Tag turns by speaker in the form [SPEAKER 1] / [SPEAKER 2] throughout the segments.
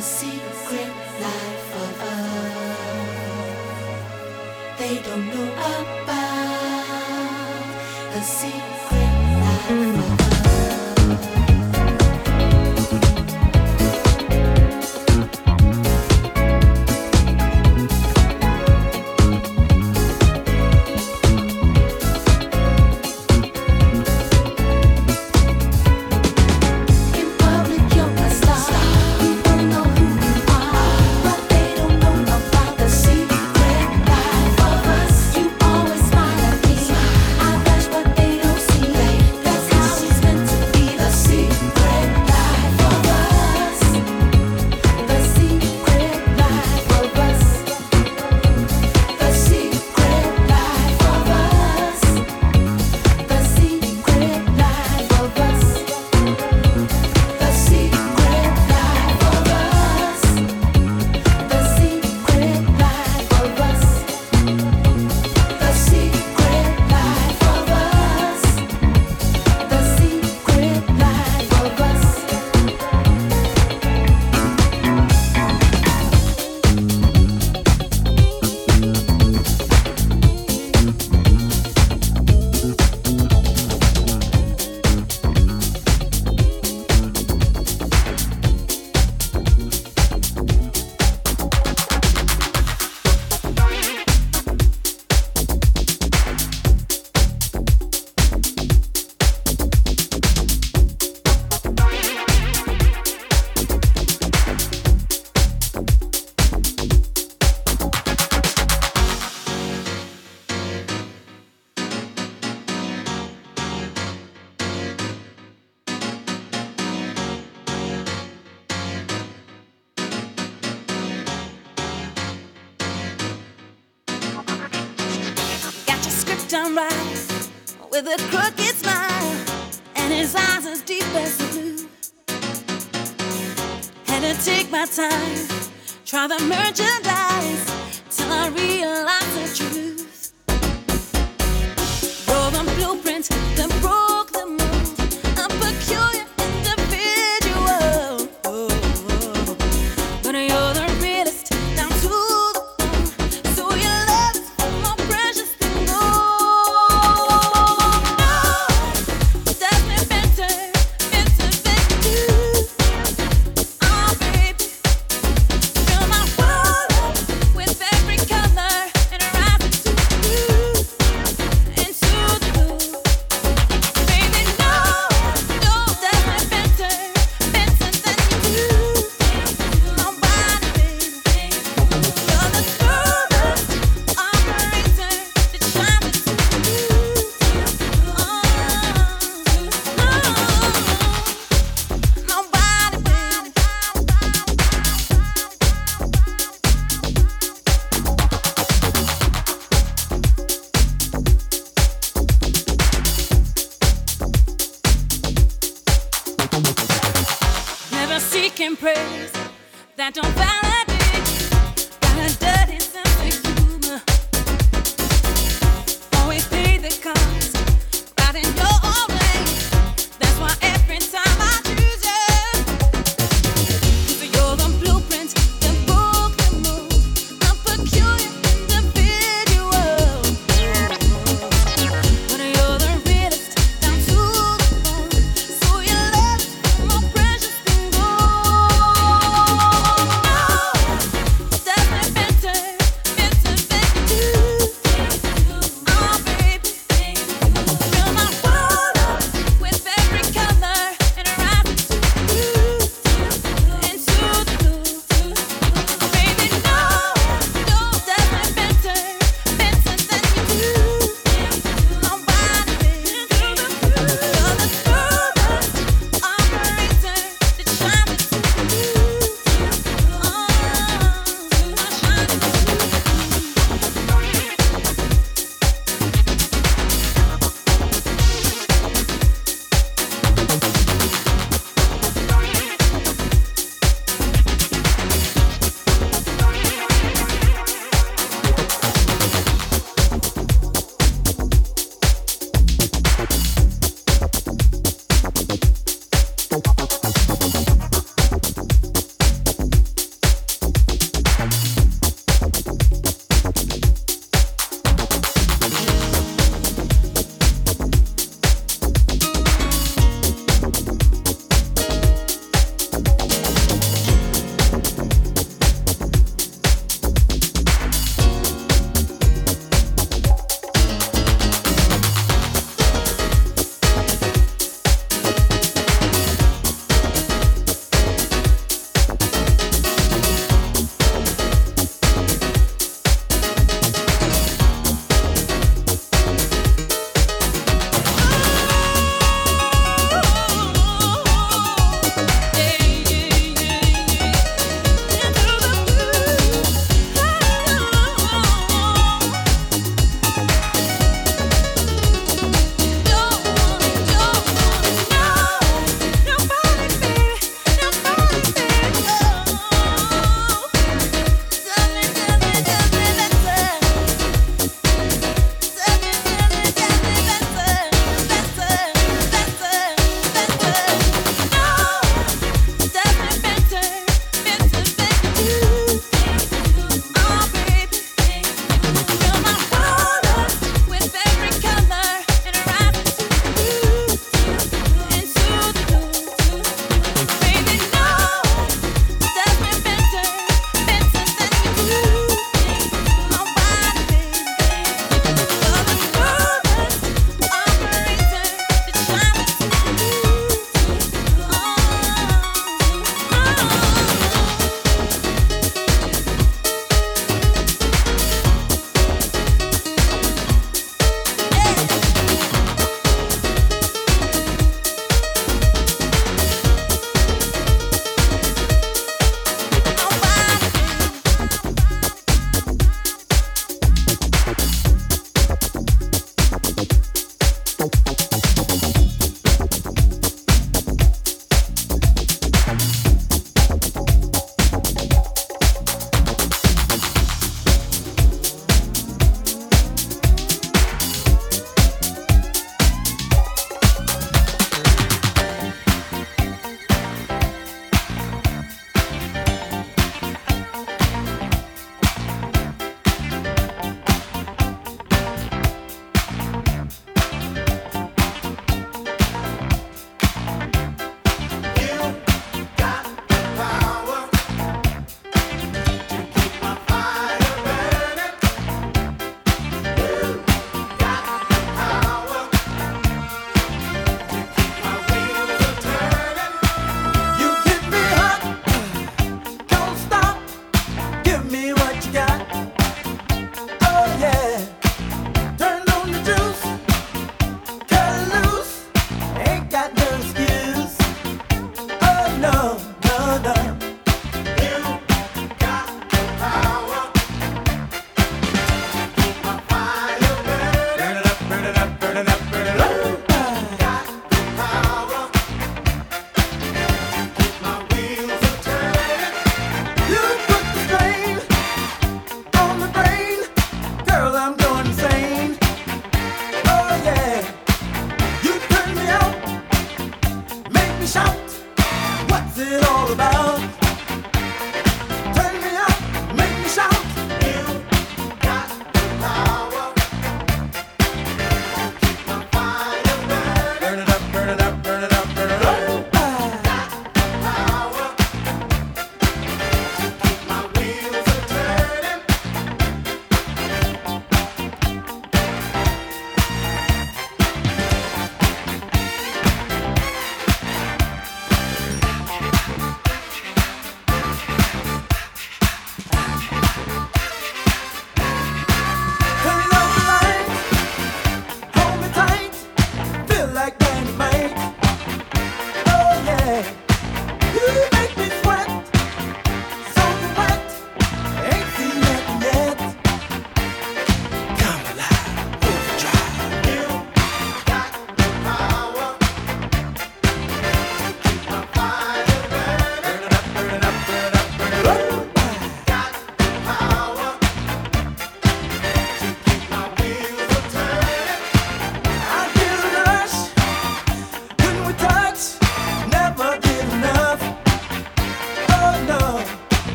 [SPEAKER 1] the secret life of us. They don't know about the secret life of.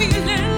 [SPEAKER 2] feeling.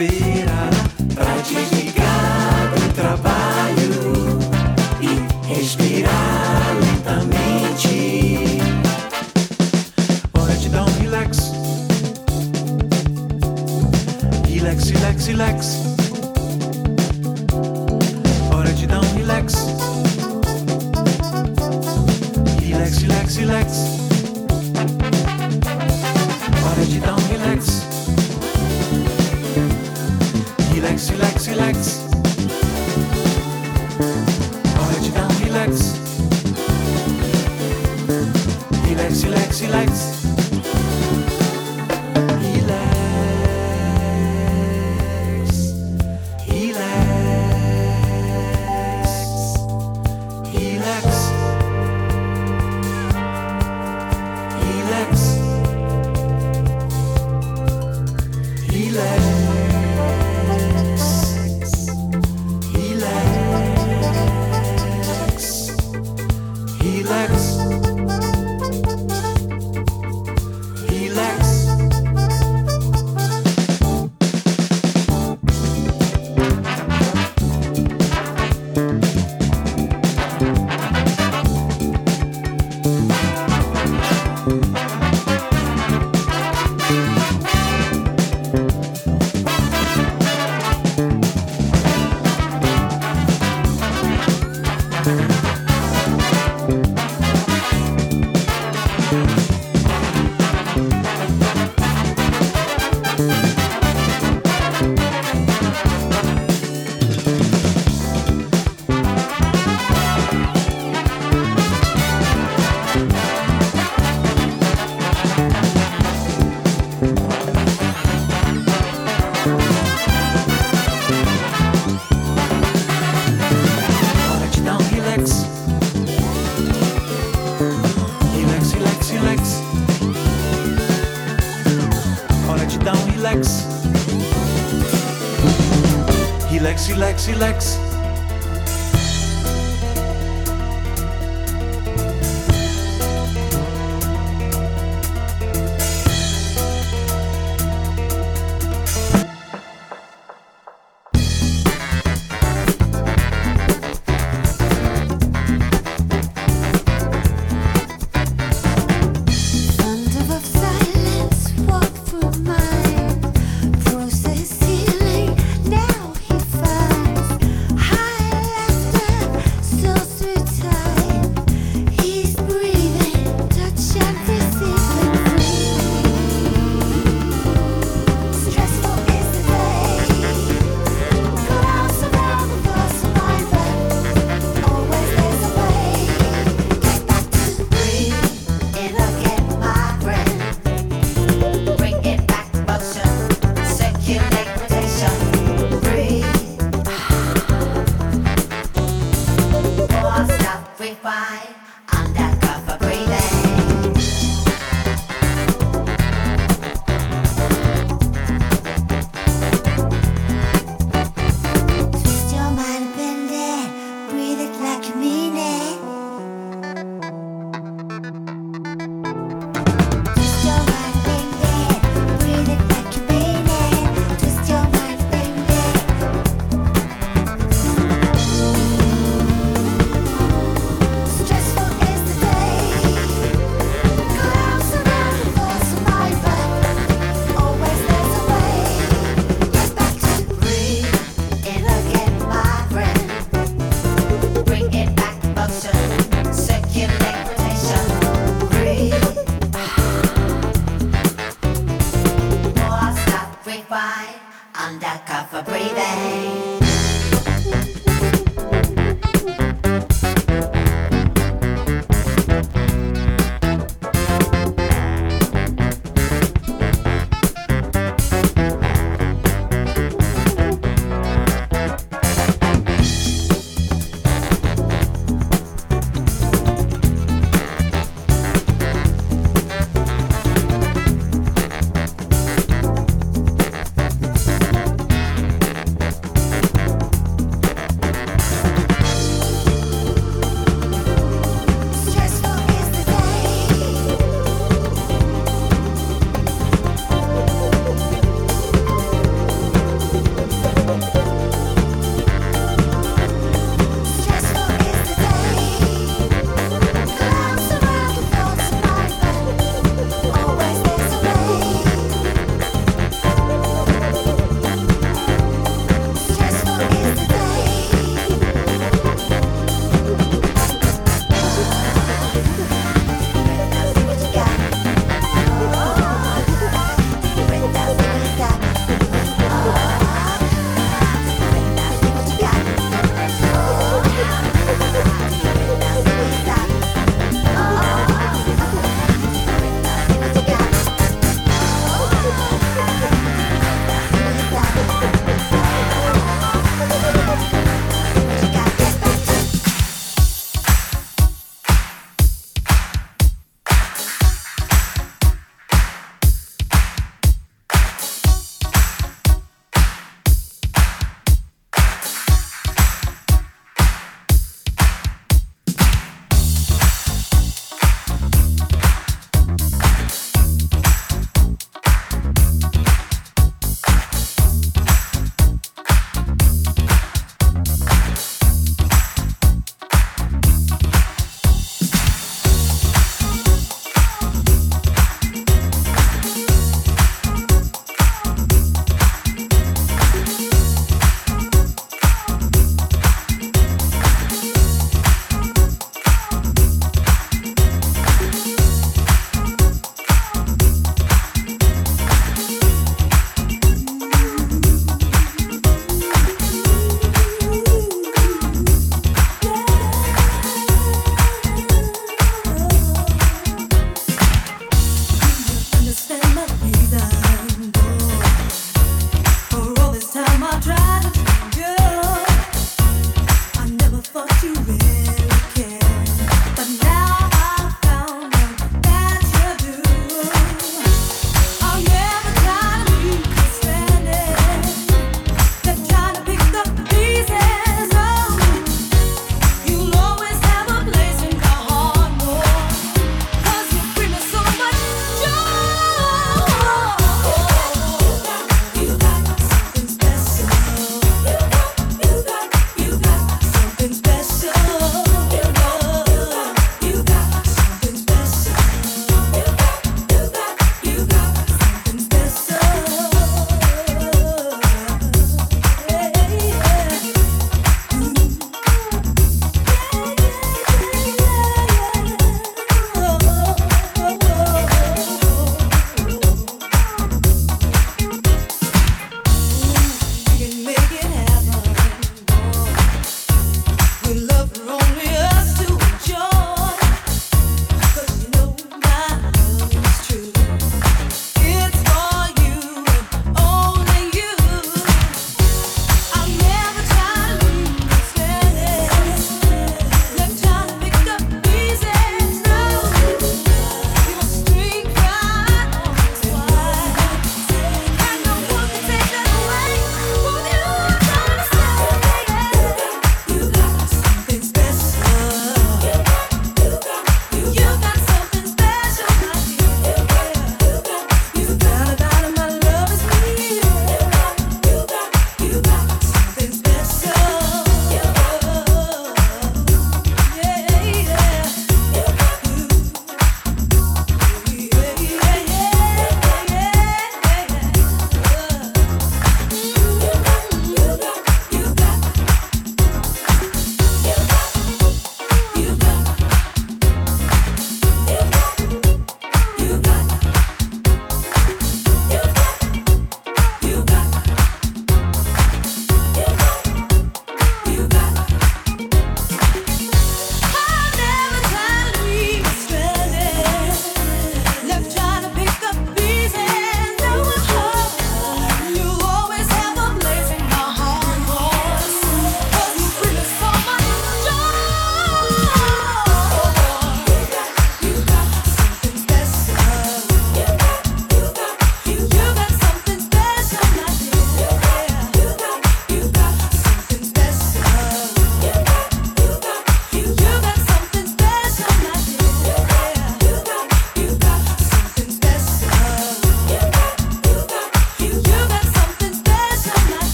[SPEAKER 3] feira pra desligar do trabalho e respirar lentamente. Hora de dar um relax. Relax, relax, relax.